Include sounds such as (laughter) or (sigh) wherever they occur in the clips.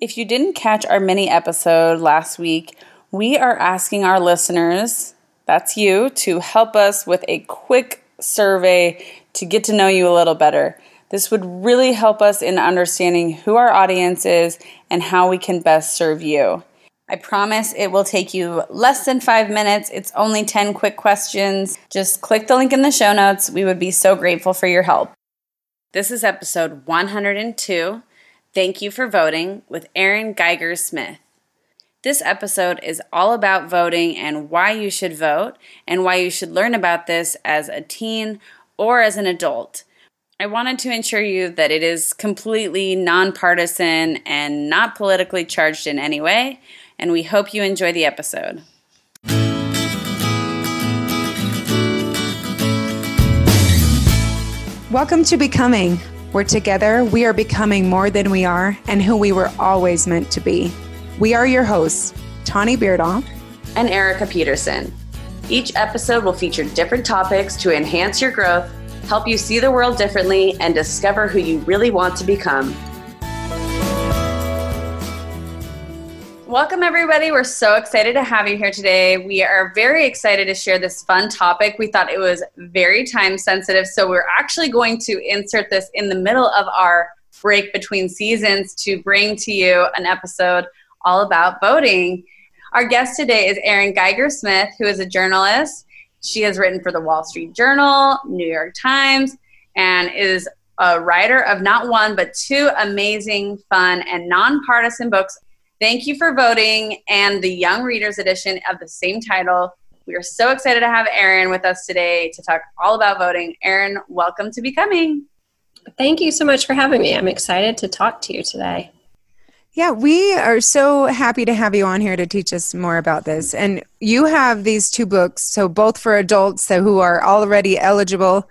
If you didn't catch our mini episode last week, we are asking our listeners, that's you, to help us with a quick survey to get to know you a little better. This would really help us in understanding who our audience is and how we can best serve you. I promise it will take you less than five minutes. It's only 10 quick questions. Just click the link in the show notes. We would be so grateful for your help. This is episode 102 Thank You for Voting with Erin Geiger Smith. This episode is all about voting and why you should vote and why you should learn about this as a teen or as an adult. I wanted to ensure you that it is completely nonpartisan and not politically charged in any way, and we hope you enjoy the episode. Welcome to Becoming where together we are becoming more than we are and who we were always meant to be. We are your hosts, Tawny Beardoff and Erica Peterson. Each episode will feature different topics to enhance your growth, help you see the world differently, and discover who you really want to become. Welcome, everybody. We're so excited to have you here today. We are very excited to share this fun topic. We thought it was very time sensitive, so we're actually going to insert this in the middle of our break between seasons to bring to you an episode all about voting. Our guest today is Erin Geiger Smith, who is a journalist. She has written for the Wall Street Journal, New York Times, and is a writer of not one but two amazing, fun, and nonpartisan books Thank you for voting and the Young Readers edition of the same title. We are so excited to have Erin with us today to talk all about voting. Erin, welcome to Becoming. Thank you so much for having me. I'm excited to talk to you today. Yeah, we are so happy to have you on here to teach us more about this. And you have these two books, so both for adults who are already eligible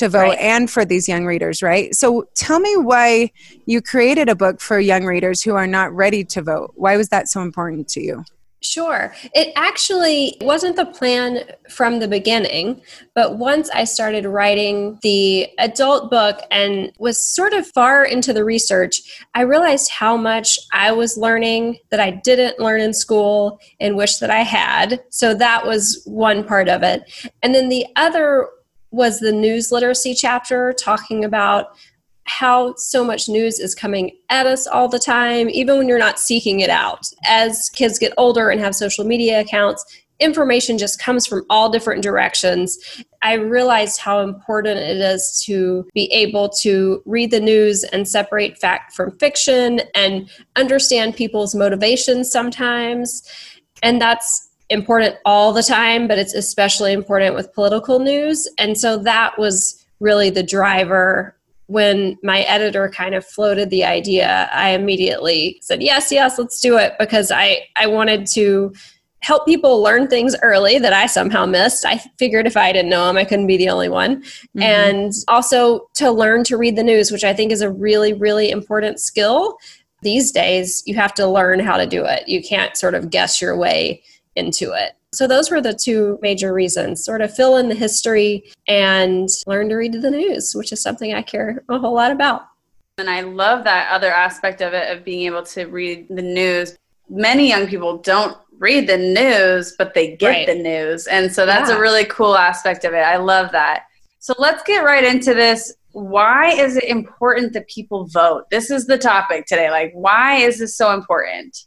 to vote right. and for these young readers, right? So tell me why you created a book for young readers who are not ready to vote. Why was that so important to you? Sure. It actually wasn't the plan from the beginning, but once I started writing the adult book and was sort of far into the research, I realized how much I was learning that I didn't learn in school and wish that I had. So that was one part of it. And then the other was the news literacy chapter talking about how so much news is coming at us all the time, even when you're not seeking it out. As kids get older and have social media accounts, information just comes from all different directions. I realized how important it is to be able to read the news and separate fact from fiction and understand people's motivations sometimes. And that's important all the time, but it's especially important with political news. And so that was really the driver. When my editor kind of floated the idea i immediately said yes yes let's do it because i i wanted to help people learn things early that i somehow missed. I figured if i didn't know them i couldn't be the only one. Mm-hmm. and also to learn to read the news which i think is a really really important skill. These days you have to learn how to do it. You can't sort of guess your way into it. So those were the two major reasons sort of fill in the history and learn to read the news, which is something I care a whole lot about. And I love that other aspect of it of being able to read the news. Many young people don't read the news, but they get right. the news. And so that's yeah. a really cool aspect of it. I love that. So let's get right into this. Why is it important that people vote? This is the topic today. Like, why is this so important?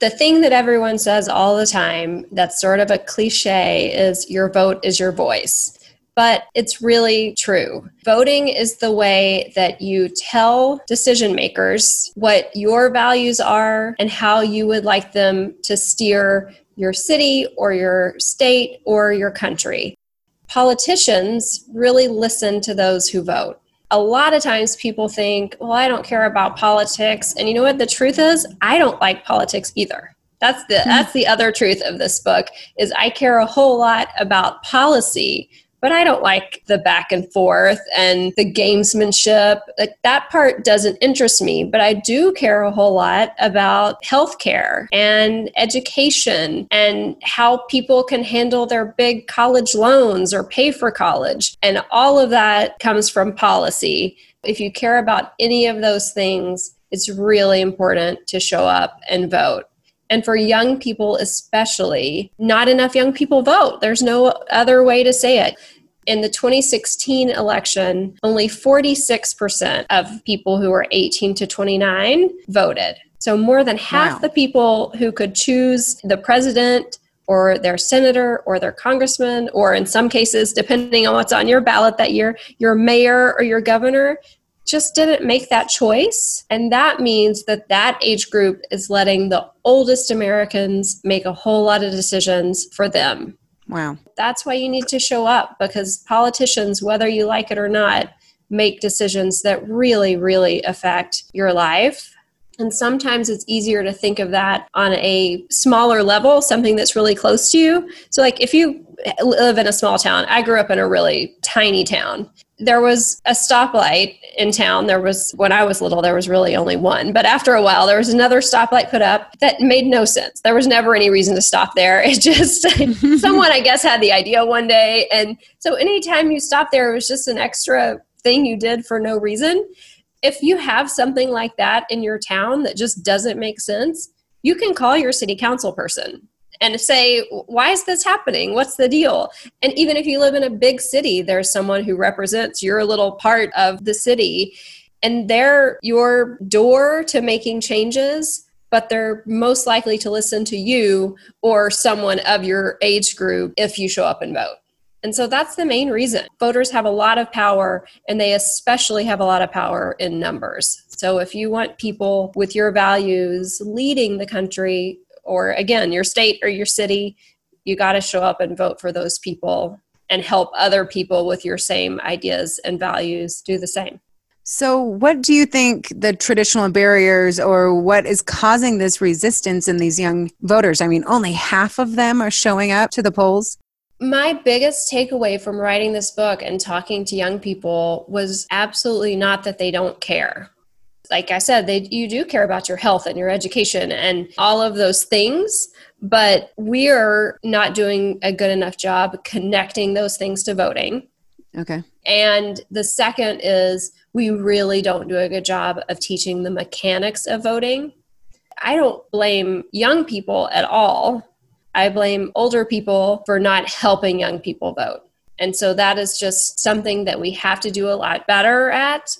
The thing that everyone says all the time that's sort of a cliche is your vote is your voice. But it's really true. Voting is the way that you tell decision makers what your values are and how you would like them to steer your city or your state or your country. Politicians really listen to those who vote a lot of times people think, well, I don't care about politics. And you know what the truth is? I don't like politics either. That's the hmm. that's the other truth of this book is I care a whole lot about policy, but I don't like the back and forth and the gamesmanship. Like that part doesn't interest me, but I do care a whole lot about healthcare and education and how people can handle their big college loans or pay for college. And all of that comes from policy. If you care about any of those things, it's really important to show up and vote. And for young people, especially, not enough young people vote. There's no other way to say it. In the 2016 election, only 46% of people who were 18 to 29 voted. So more than half wow. the people who could choose the president or their senator or their congressman, or in some cases, depending on what's on your ballot that year, your mayor or your governor, just didn't make that choice. And that means that that age group is letting the oldest Americans make a whole lot of decisions for them. Wow. That's why you need to show up because politicians, whether you like it or not, make decisions that really, really affect your life. And sometimes it's easier to think of that on a smaller level, something that's really close to you. So, like if you live in a small town, I grew up in a really tiny town there was a stoplight in town. There was, when I was little, there was really only one. But after a while, there was another stoplight put up that made no sense. There was never any reason to stop there. (laughs) It just, (laughs) someone, I guess, had the idea one day. And so anytime you stop there, it was just an extra thing you did for no reason. If you have something like that in your town that just doesn't make sense, you can call your city council person and say, why is this happening? What's the deal? And even if you live in a big city, there's someone who represents your little part of the city, and they're your door to making changes. But they're most likely to listen to you or someone of your age group if you show up and vote. And so that's the main reason. Voters have a lot of power, and they especially have a lot of power in numbers. So if you want people with your values leading the country, or again, your state or your city, you got to show up and vote for those people and help other people with your same ideas and values do the same. So, what do you think the traditional barriers or what is causing this resistance in these young voters? I mean, only half of them are showing up to the polls. My biggest takeaway from writing this book and talking to young people was absolutely not that they don't care like I said, they you do care about your health and your education and all of those things, but we are not doing a good enough job connecting those things to voting. Okay. And the second is we really don't do a good job of teaching the mechanics of voting. I don't blame young people at all. I blame older people for not helping young people vote. And so that is just something that we have to do a lot better at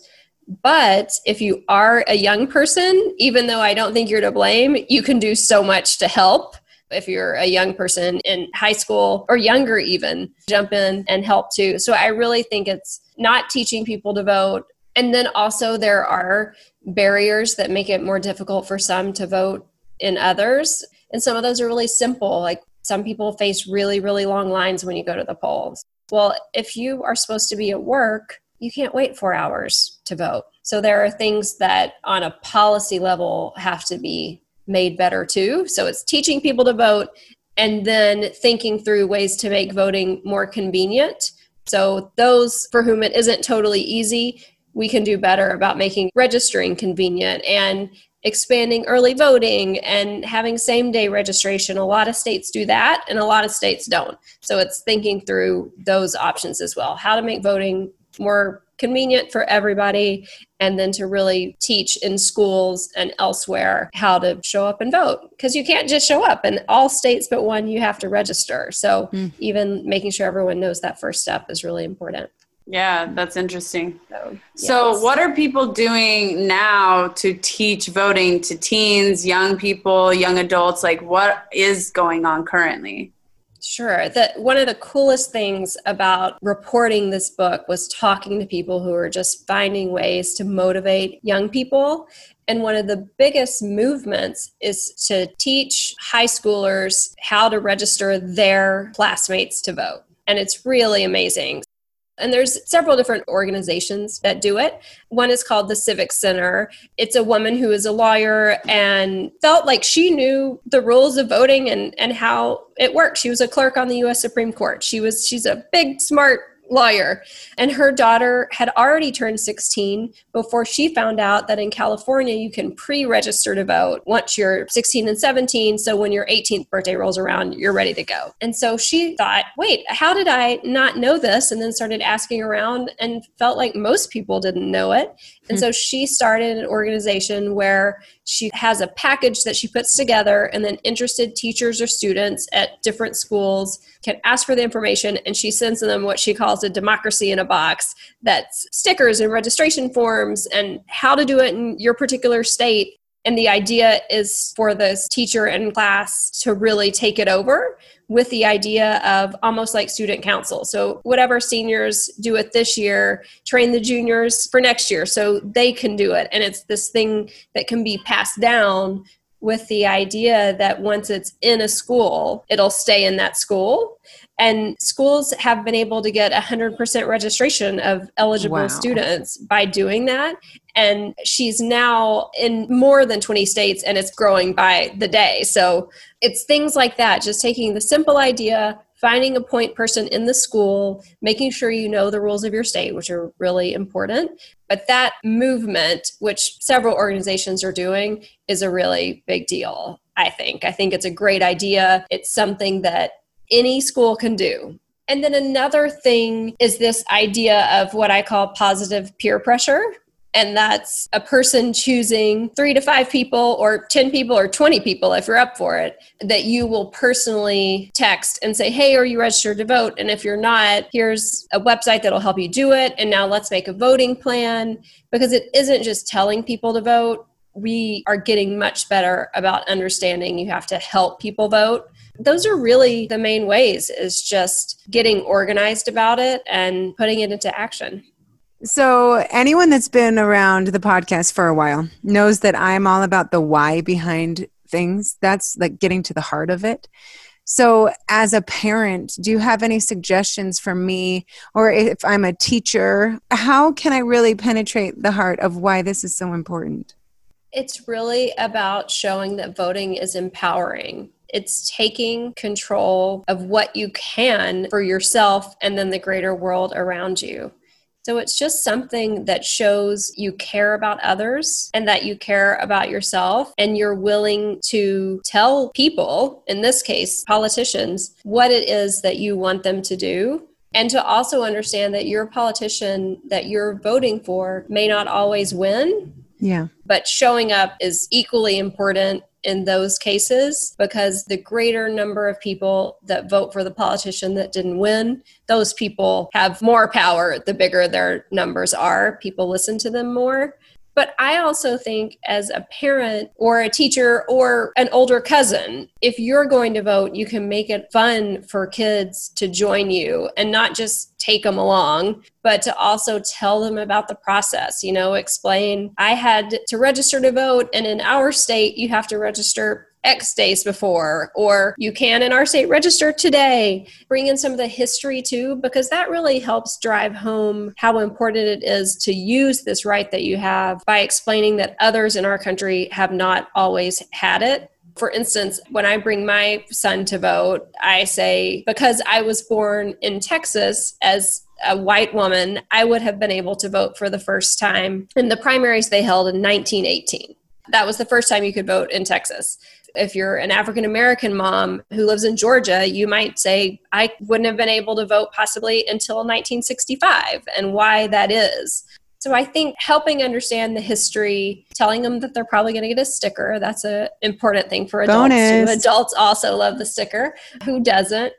but if you are a young person, even though I don't think you're to blame, you can do so much to help. If you're a young person in high school or younger, even jump in and help too. So I really think it's not teaching people to vote. And then also, there are barriers that make it more difficult for some to vote in others. And some of those are really simple. Like some people face really, really long lines when you go to the polls. Well, if you are supposed to be at work, you can't wait four hours to vote. So there are things that on a policy level have to be made better too. So it's teaching people to vote and then thinking through ways to make voting more convenient. So those for whom it isn't totally easy, we can do better about making registering convenient and expanding early voting and having same day registration. A lot of states do that and a lot of states don't. So it's thinking through those options as well. How to make voting more convenient for everybody and then to really teach in schools and elsewhere how to show up and vote because you can't just show up in all states but one you have to register so mm. even making sure everyone knows that first step is really important yeah that's interesting so, yes. so what are people doing now to teach voting to teens young people young adults like what is going on currently Sure. That one of the coolest things about reporting this book was talking to people who are just finding ways to motivate young people. And one of the biggest movements is to teach high schoolers how to register their classmates to vote. And it's really amazing. And there's several different organizations that do it. One is called the Civic Center. It's a woman who is a lawyer and felt like she knew the rules of voting and, and how it worked. She was a clerk on the US Supreme Court. She was she's a big smart lawyer. And her daughter had already turned 16 before she found out that in California you can pre register to vote once you're 16 and 17. So when your 18th birthday rolls around, you're ready to go. And so she thought, wait, how did I not know this? And then started asking around and felt like most people didn't know it. And so she started an organization where she has a package that she puts together, and then interested teachers or students at different schools can ask for the information, and she sends them what she calls a democracy in a box that's stickers and registration forms and how to do it in your particular state. And the idea is for this teacher in class to really take it over with the idea of almost like student council. So, whatever seniors do it this year, train the juniors for next year so they can do it. And it's this thing that can be passed down with the idea that once it's in a school, it'll stay in that school. And schools have been able to get 100% registration of eligible wow. students by doing that. And she's now in more than 20 states and it's growing by the day. So it's things like that, just taking the simple idea, finding a point person in the school, making sure you know the rules of your state, which are really important. But that movement, which several organizations are doing, is a really big deal, I think. I think it's a great idea. It's something that any school can do. And then another thing is this idea of what I call positive peer pressure. And that's a person choosing three to five people, or 10 people, or 20 people, if you're up for it, that you will personally text and say, Hey, are you registered to vote? And if you're not, here's a website that'll help you do it. And now let's make a voting plan because it isn't just telling people to vote. We are getting much better about understanding you have to help people vote those are really the main ways is just getting organized about it and putting it into action. So, anyone that's been around the podcast for a while knows that I'm all about the why behind things. That's like getting to the heart of it. So, as a parent, do you have any suggestions for me, or if I'm a teacher, how can I really penetrate the heart of why this is so important? It's really about showing that voting is empowering it's taking control of what you can for yourself and then the greater world around you. So it's just something that shows you care about others and that you care about yourself and you're willing to tell people, in this case, politicians, what it is that you want them to do. And to also understand that your politician that you're voting for may not always win. Yeah. But showing up is equally important in those cases because the greater number of people that vote for the politician that didn't win, those people have more power the bigger their numbers are. People listen to them more. But I also think, as a parent or a teacher or an older cousin, if you're going to vote, you can make it fun for kids to join you and not just take them along, but to also tell them about the process. You know, explain, I had to register to vote, and in our state, you have to register X days before, or you can in our state register today. Bring in some of the history too, because that really helps drive home how important it is to use this right that you have by explaining that others in our country have not always had it. For instance, when I bring my son to vote, I say, because I was born in Texas as a white woman, I would have been able to vote for the first time in the primaries they held in 1918. That was the first time you could vote in Texas if you're an African American mom who lives in Georgia, you might say, I wouldn't have been able to vote possibly until 1965 and why that is. So I think helping understand the history, telling them that they're probably going to get a sticker, that's an important thing for adults. Bonus. Adults also love the sticker. Who doesn't?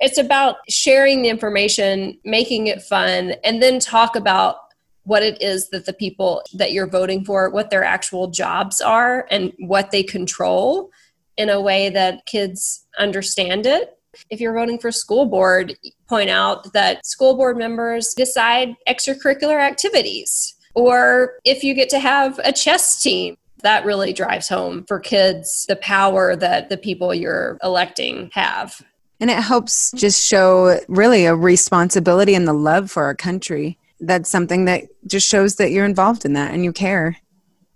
It's about sharing the information, making it fun, and then talk about what it is that the people that you're voting for, what their actual jobs are, and what they control in a way that kids understand it. If you're voting for school board, point out that school board members decide extracurricular activities. Or if you get to have a chess team, that really drives home for kids the power that the people you're electing have. And it helps just show really a responsibility and the love for our country that's something that just shows that you're involved in that and you care.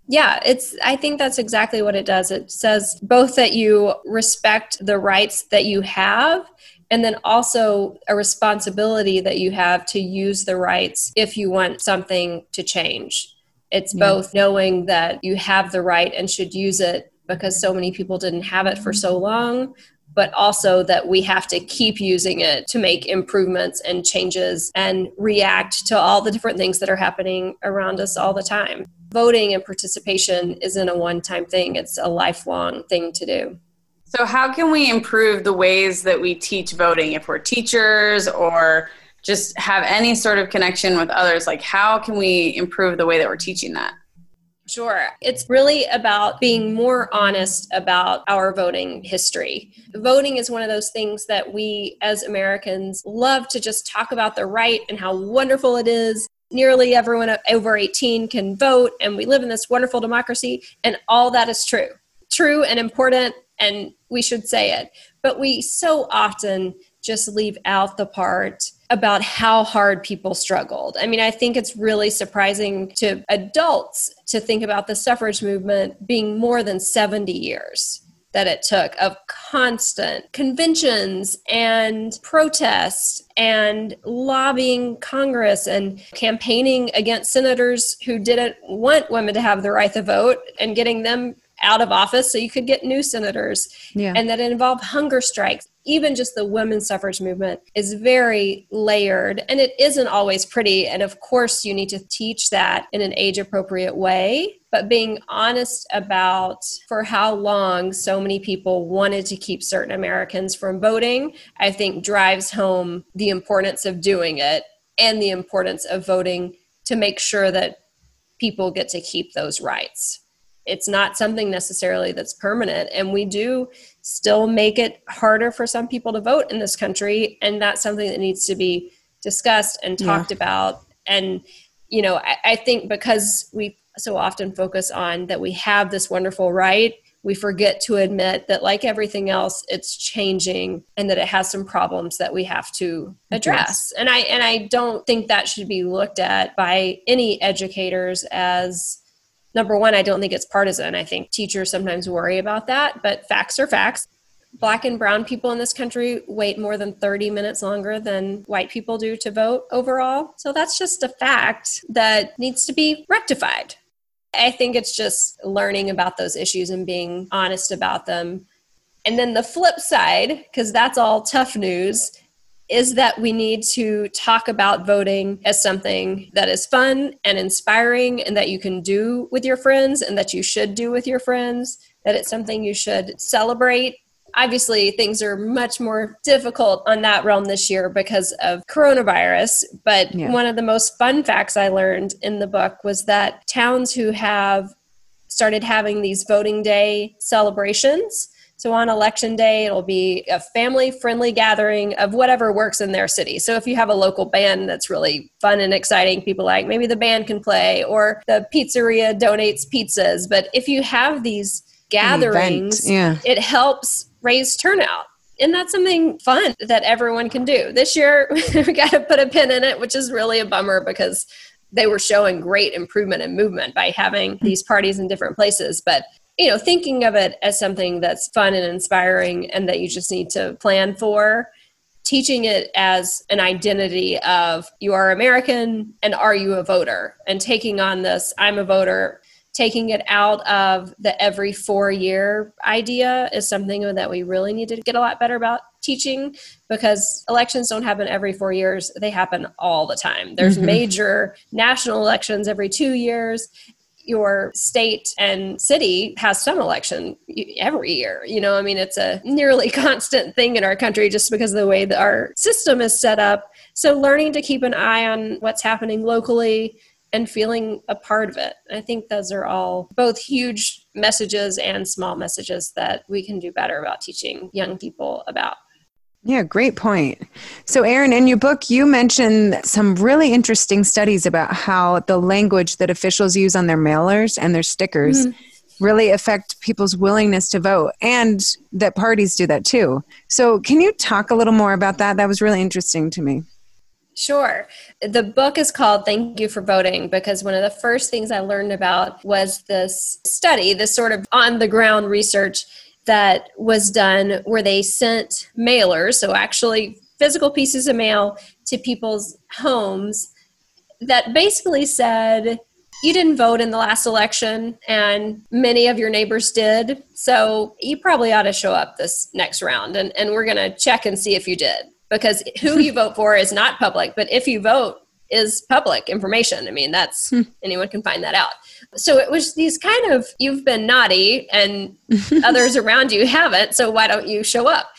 Yeah it's i think that's exactly what it does. It says both that you respect the rights that you have and then also a responsibility that you have to use the rights if you want something to change. It's yeah. both knowing that you have the right and should use it because so many people didn't have it for so long but also that we have to keep using it to make improvements and changes and react to all the different things that are happening around us all the time. Voting and participation isn't a one time thing, it's a lifelong thing to do. So, how can we improve the ways that we teach voting if we're teachers or just have any sort of connection with others? Like, how can we improve the way that we're teaching that? Sure. It's really about being more honest about our voting history. Voting is one of those things that we as Americans love to just talk about the right and how wonderful it is. Nearly everyone over 18 can vote, and we live in this wonderful democracy, and all that is true. True and important, and we should say it. But we so often just leave out the part about how hard people struggled. I mean, I think it's really surprising to adults to think about the suffrage movement being more than 70 years that it took of constant conventions and protests and lobbying Congress and campaigning against senators who didn't want women to have the right to vote and getting them out of office so you could get new senators. Yeah. and that involved hunger strikes. Even just the women's suffrage movement is very layered and it isn't always pretty. And of course you need to teach that in an age appropriate way. But being honest about for how long so many people wanted to keep certain Americans from voting i think drives home the importance of doing it and the importance of voting to make sure that people get to keep those rights it's not something necessarily that's permanent. And we do still make it harder for some people to vote in this country. And that's something that needs to be discussed and talked yeah. about. And you know I, I think because we so often focus on that we have this wonderful right we forget to admit that like everything else it's changing and that it has some problems that we have to address. And i and i don't think that should be looked at by any educators as number one, I don't think it's partisan. I think teachers sometimes worry about that, but facts are facts. Black and brown people in this country wait more than 30 minutes longer than white people do to vote overall. So that's just a fact that needs to be rectified. I think it's just learning about those issues and being honest about them. And then the flip side, because that's all tough news, is that we need to talk about voting as something that is fun and inspiring and that you can do with your friends and that you should do with your friends, that it's something you should celebrate. Obviously, things are much more difficult on that realm this year because of coronavirus. But yeah. one of the most fun facts I learned in the book was that towns who have started having these voting day celebrations so on election day, it'll be a family friendly gathering of whatever works in their city. So if you have a local band that's really fun and exciting, people like maybe the band can play or the pizzeria donates pizzas. But if you have these gatherings, yeah. it helps raise turnout. And that's something fun that everyone can do. This year, (laughs) we got to put a pin in it, which is really a bummer because they were showing great improvement and movement by having these parties in different places. But you know, thinking of it as something that's fun and inspiring and that you just need to plan for, teaching it as an identity of you are American and are you a voter, and taking on this I'm a voter, taking it out of the every four year idea is something that we really need to get a lot better about teaching because elections don't happen every four years. They happen all the time. There's mm-hmm. major national elections every two years your state and city has some election every year. You know, I mean, it's a nearly (laughs) constant thing in our country just because of the way that our system is set up. So, learning to keep an eye on what's happening locally and feeling a part of it. I think those are all both huge messages and small messages that we can do better about teaching young people about. Yeah, great point. So, Erin, in your book, you mentioned some really interesting studies about how the language that officials use on their mailers and their stickers mm-hmm. really affect people's willingness to vote, and that parties do that too. So, can you talk a little more about that? That was really interesting to me. Sure. The book is called Thank You for Voting because one of the first things I learned about was this study, this sort of on the ground research that was done where they sent mailers, so actually physical pieces of mail to people's homes that basically said, you didn't vote in the last election and many of your neighbors did. So you probably ought to show up this next round and, and we're going to check and see if you did because who you vote for is not public, but if you vote is public information. I mean, that's hmm. anyone can find that out. So it was these kind of you've been naughty and (laughs) others around you haven't, so why don't you show up?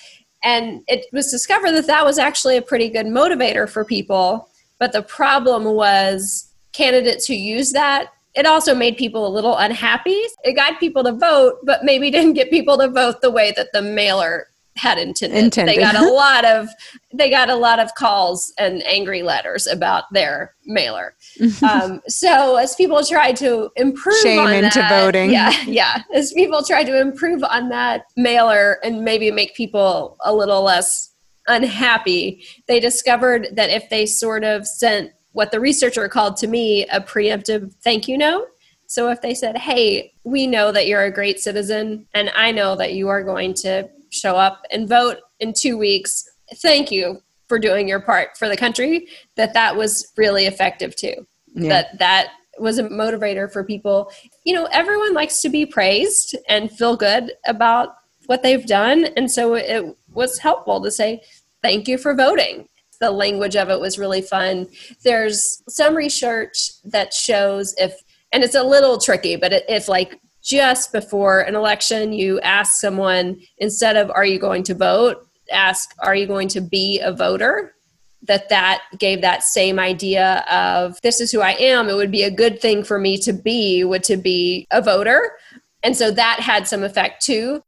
And it was discovered that that was actually a pretty good motivator for people. But the problem was candidates who used that it also made people a little unhappy. It got people to vote, but maybe (laughs) didn't get people to vote the way that the mailer had intended. intended. They got a (laughs) lot of they got a lot of calls and angry letters about their mailer. (laughs) um, so as people tried to improve shame on into that, voting, yeah, yeah, as people tried to improve on that mailer and maybe make people a little less unhappy, they discovered that if they sort of sent what the researcher called to me a preemptive thank you note. So if they said, Hey, we know that you're a great citizen, and I know that you are going to show up and vote in two weeks, thank you for doing your part for the country, that that was really effective too. Yeah. That that was a motivator for people. You know, everyone likes to be praised and feel good about what they've done. And so it was helpful to say, thank you for voting the language of it was really fun. There's some research that shows if, and it's a little tricky, but if like just before an election you ask someone instead of are you going to vote, ask are you going to be a voter? That that gave that same idea of this is who I am. It would be a good thing for me to be would to be a voter. And so that had some effect too.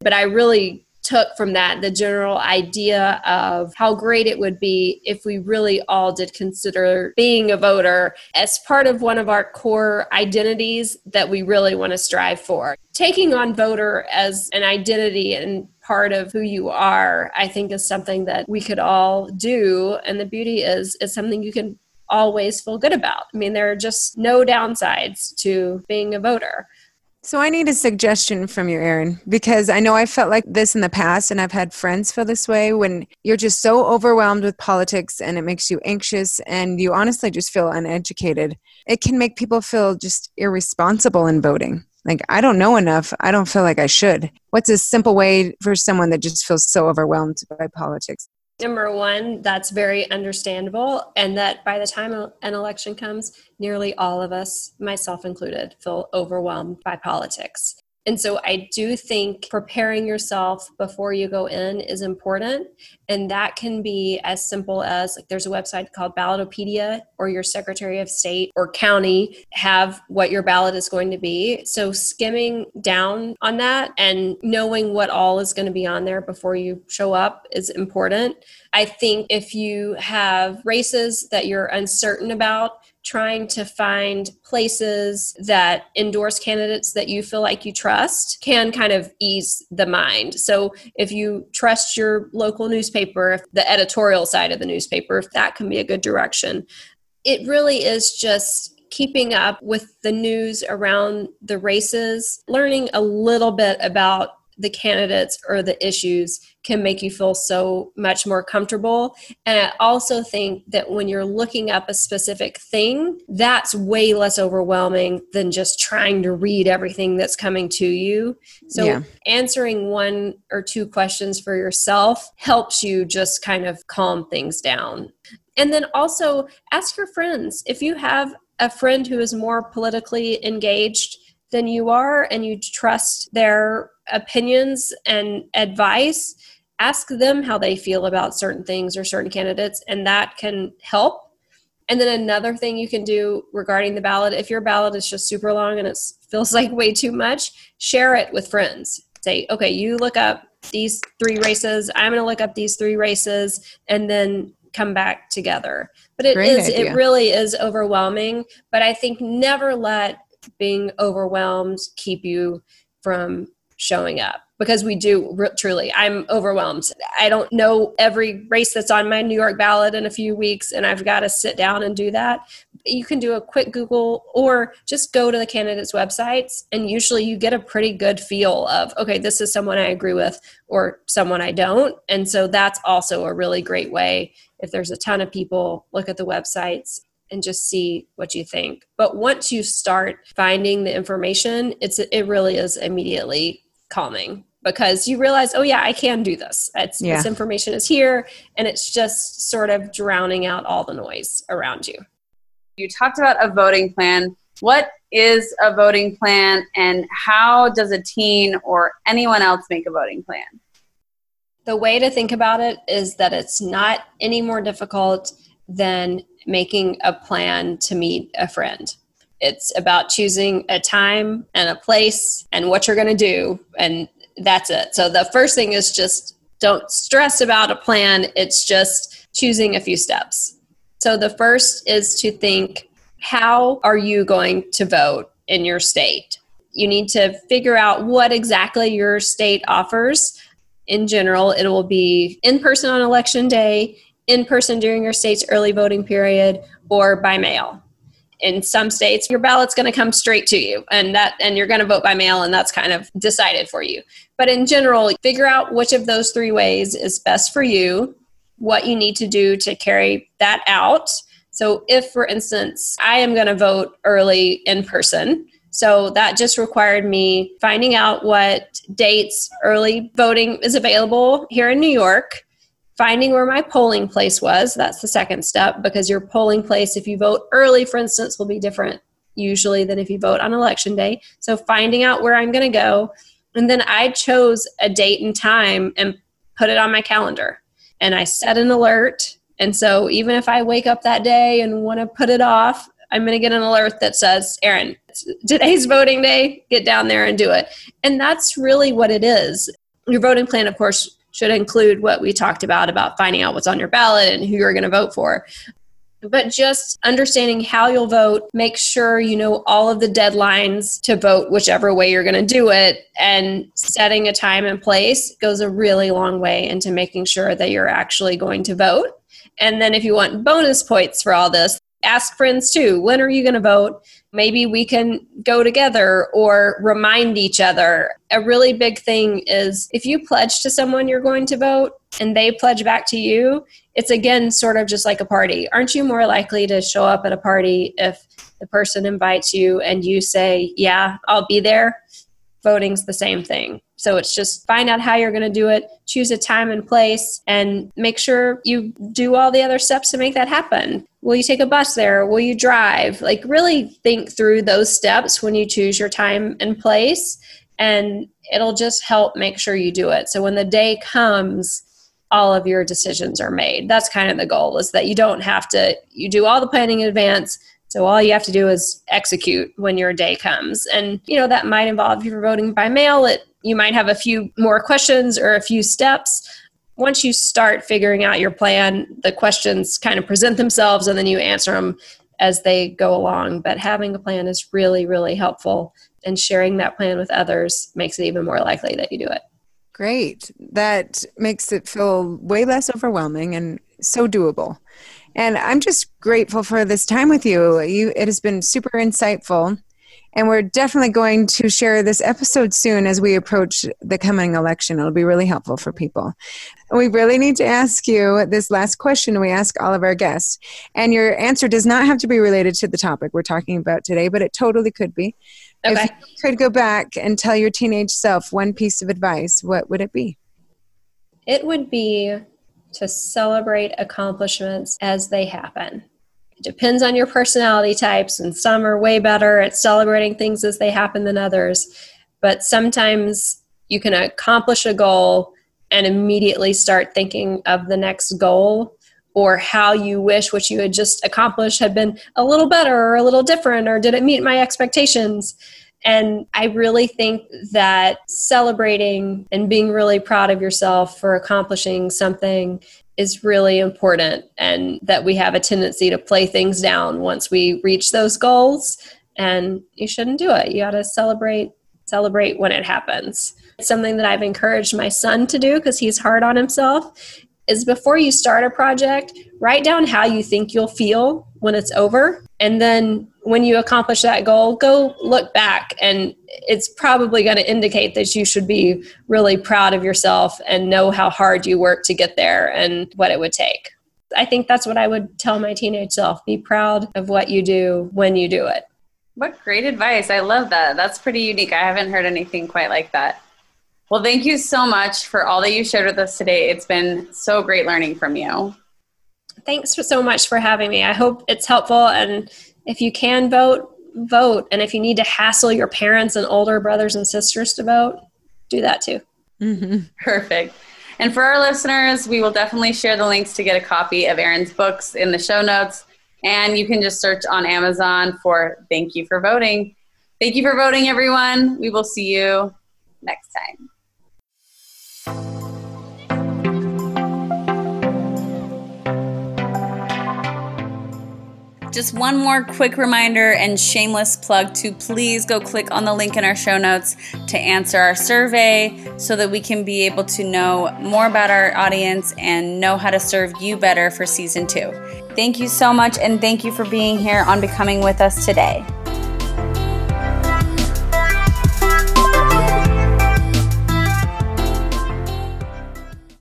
But I really took from that the general idea of how great it would be if we really all did consider being a voter as part of one of our core identities that we really want to strive for. Taking on voter as an identity and part of who you are, I think is something that we could all do. And the beauty is, it's something you can always feel good about. I mean, there are just no downsides to being a voter. So I need a suggestion from you, Erin, because I know I felt like this in the past and I've had friends feel this way when you're just so overwhelmed with politics and it makes you anxious and you honestly just feel uneducated. It can make people feel just irresponsible in voting. Like, I don't know enough. I don't feel like I should. What's a simple way for someone that just feels so overwhelmed by politics? Number one, that's very understandable. And that by the time an election comes, nearly all of us, myself included, feel overwhelmed by politics. And so I do think preparing yourself before you go in is important. And that can be as simple as like there's a website called Ballotopedia, or your Secretary of State or county have what your ballot is going to be. So skimming down on that and knowing what all is going to be on there before you show up is important. I think if you have races that you're uncertain about, trying to find places that endorse candidates that you feel like you trust can kind of ease the mind. So if you trust your local newspaper, the editorial side of the newspaper, if that can be a good direction. It really is just keeping up with the news around the races, learning a little bit about the candidates or the issues can make you feel so much more comfortable. And I also think that when you're looking up a specific thing, that's way less overwhelming than just trying to read everything that's coming to you. So yeah. answering one or two questions for yourself helps you just kind of calm things down. And then also ask your friends if you have a friend who is more politically engaged than you are and you trust their opinions and advice, ask them how they feel about certain things or certain candidates, and that can help. And then another thing you can do regarding the ballot, if your ballot is just super long and it feels (laughs) like way too much, share it with friends. Say, okay, you look up these three races, I'm going to look up these three races, and then come back together. But it Great is, idea. it really is overwhelming. But I think never let being overwhelmed keep you from showing up? Because we do truly i'm overwhelmed. I don't know every race that's on my new york ballot in a few weeks and i've got to sit down and do that. You can do a quick google or just go to the candidates websites and usually you get a pretty good feel of okay this is someone i agree with or someone i don't. And so that's also a really great way if there's a ton of people look at the websites and just see what you think. But once you start finding the information, it's it really is immediately calming because you realize, oh yeah, I can do this. It's, yeah. This information is here, and it's just sort of drowning out all the noise around you. You talked about a voting plan. What is a voting plan, and how does a teen or anyone else make a voting plan? The way to think about it is that it's not any more difficult than making a plan to meet a friend. It's about choosing a time and a place and what you're going to do. And that's it. So the first thing is just don't stress about a plan. It's just choosing a few steps. So the first is to think how are you going to vote in your state? You need to figure out what exactly your state offers. In general, it will be in person on election day, in person during your state's early voting period, or by mail. In some states, your ballot's going to come straight to you, and that and you're going to vote by mail, and that's kind of decided for you. But in general, figure out which of those three ways is best for you, what you need to do to carry that out. So, if, for instance, I am going to vote early in person, so that just required me finding out what dates early voting is available here in New York, finding where my polling place was. That's the second step because your polling place, if you vote early, for instance, will be different usually than if you vote on election day. So, finding out where I'm going to go. And then I chose a date and time and put it on my calendar. And I set an alert and so even if I wake up that day and want to put it off, I'm going to get an alert that says, Erin, today's voting day, get down there and do it. And that's really what it is. Your voting plan, of course, should include what we talked about about finding out what's on your ballot and who you're going to vote for. But just understanding how you'll vote, make sure you know all of the deadlines to vote whichever way you're going to do it, and setting a time and place goes a really long way into making sure that you're actually going to vote and then if you want bonus points for all this, ask friends too. When are you going to vote? Maybe we can go together or remind each other. A really big thing is if you pledge to someone you're going to vote and they pledge back to you, it's again sort of just like a party. Aren't you more likely to show up at a party if the person invites you and you say, Yeah, I'll be there? Voting's the same thing. So it's just find out how you're going to do it, choose a time and place, and make sure you do all the other steps to make that happen. Will you take a bus there? Will you drive? Like, really think through those steps when you choose your time and place, and it'll just help make sure you do it. So when the day comes, all of your decisions are made. That's kind of the goal is that you don't have to, you do all the planning in advance. So all you have to do is execute when your day comes. And, you know, that might involve if you're voting by mail, it you might have a few more questions or a few steps. Once you start figuring out your plan, the questions kind of present themselves and then you answer them as they go along. But having a plan is really, really helpful. And sharing that plan with others makes it even more likely that you do it. Great. That makes it feel way less overwhelming and so doable. And I'm just grateful for this time with you. You it has been super insightful. And we're definitely going to share this episode soon as we approach the coming election. It'll be really helpful for people. We really need to ask you this last question we ask all of our guests. And your answer does not have to be related to the topic we're talking about today, but it totally could be. Okay. If you could go back and tell your teenage self one piece of advice, what would it be? It would be to celebrate accomplishments as they happen. It depends on your personality types, and some are way better at celebrating things as they happen than others. But sometimes you can accomplish a goal and immediately start thinking of the next goal or how you wish what you had just accomplished had been a little better or a little different or did it meet my expectations and I really think that celebrating and being really proud of yourself for accomplishing something is really important and that we have a tendency to play things down once we reach those goals. And you shouldn't do it. You got to celebrate celebrate when it happens. It's something that i've encouraged my son to do because he's hard on himself is before you start a project write down how you think you'll feel when it's over and then when you accomplish that goal, go look back and it's probably going to indicate that you should be really proud of yourself and know how hard you worked to get there and what it would take. I think that's what I would tell my teenage self be proud of what you do when you do it. What great advice. I love that. That's pretty unique. I haven't heard anything quite like that. Well, thank you so much for all that you shared with us today. It's been so great learning from you. Thanks for so much for having me. I hope it's helpful. And if you can vote, vote. And if you need to hassle your parents and older brothers and sisters to vote, do that too. Mm-hmm. Perfect. And for our listeners, we will definitely share the links to get a copy of Erin's books in the show notes. And you can just search on Amazon for Thank You for Voting. Thank you for voting, everyone. We will see you next time. Just one more quick reminder and shameless plug to please go click on the link in our show notes to answer our survey so that we can be able to know more about our audience and know how to serve you better for season two. Thank you so much, and thank you for being here on Becoming with us today.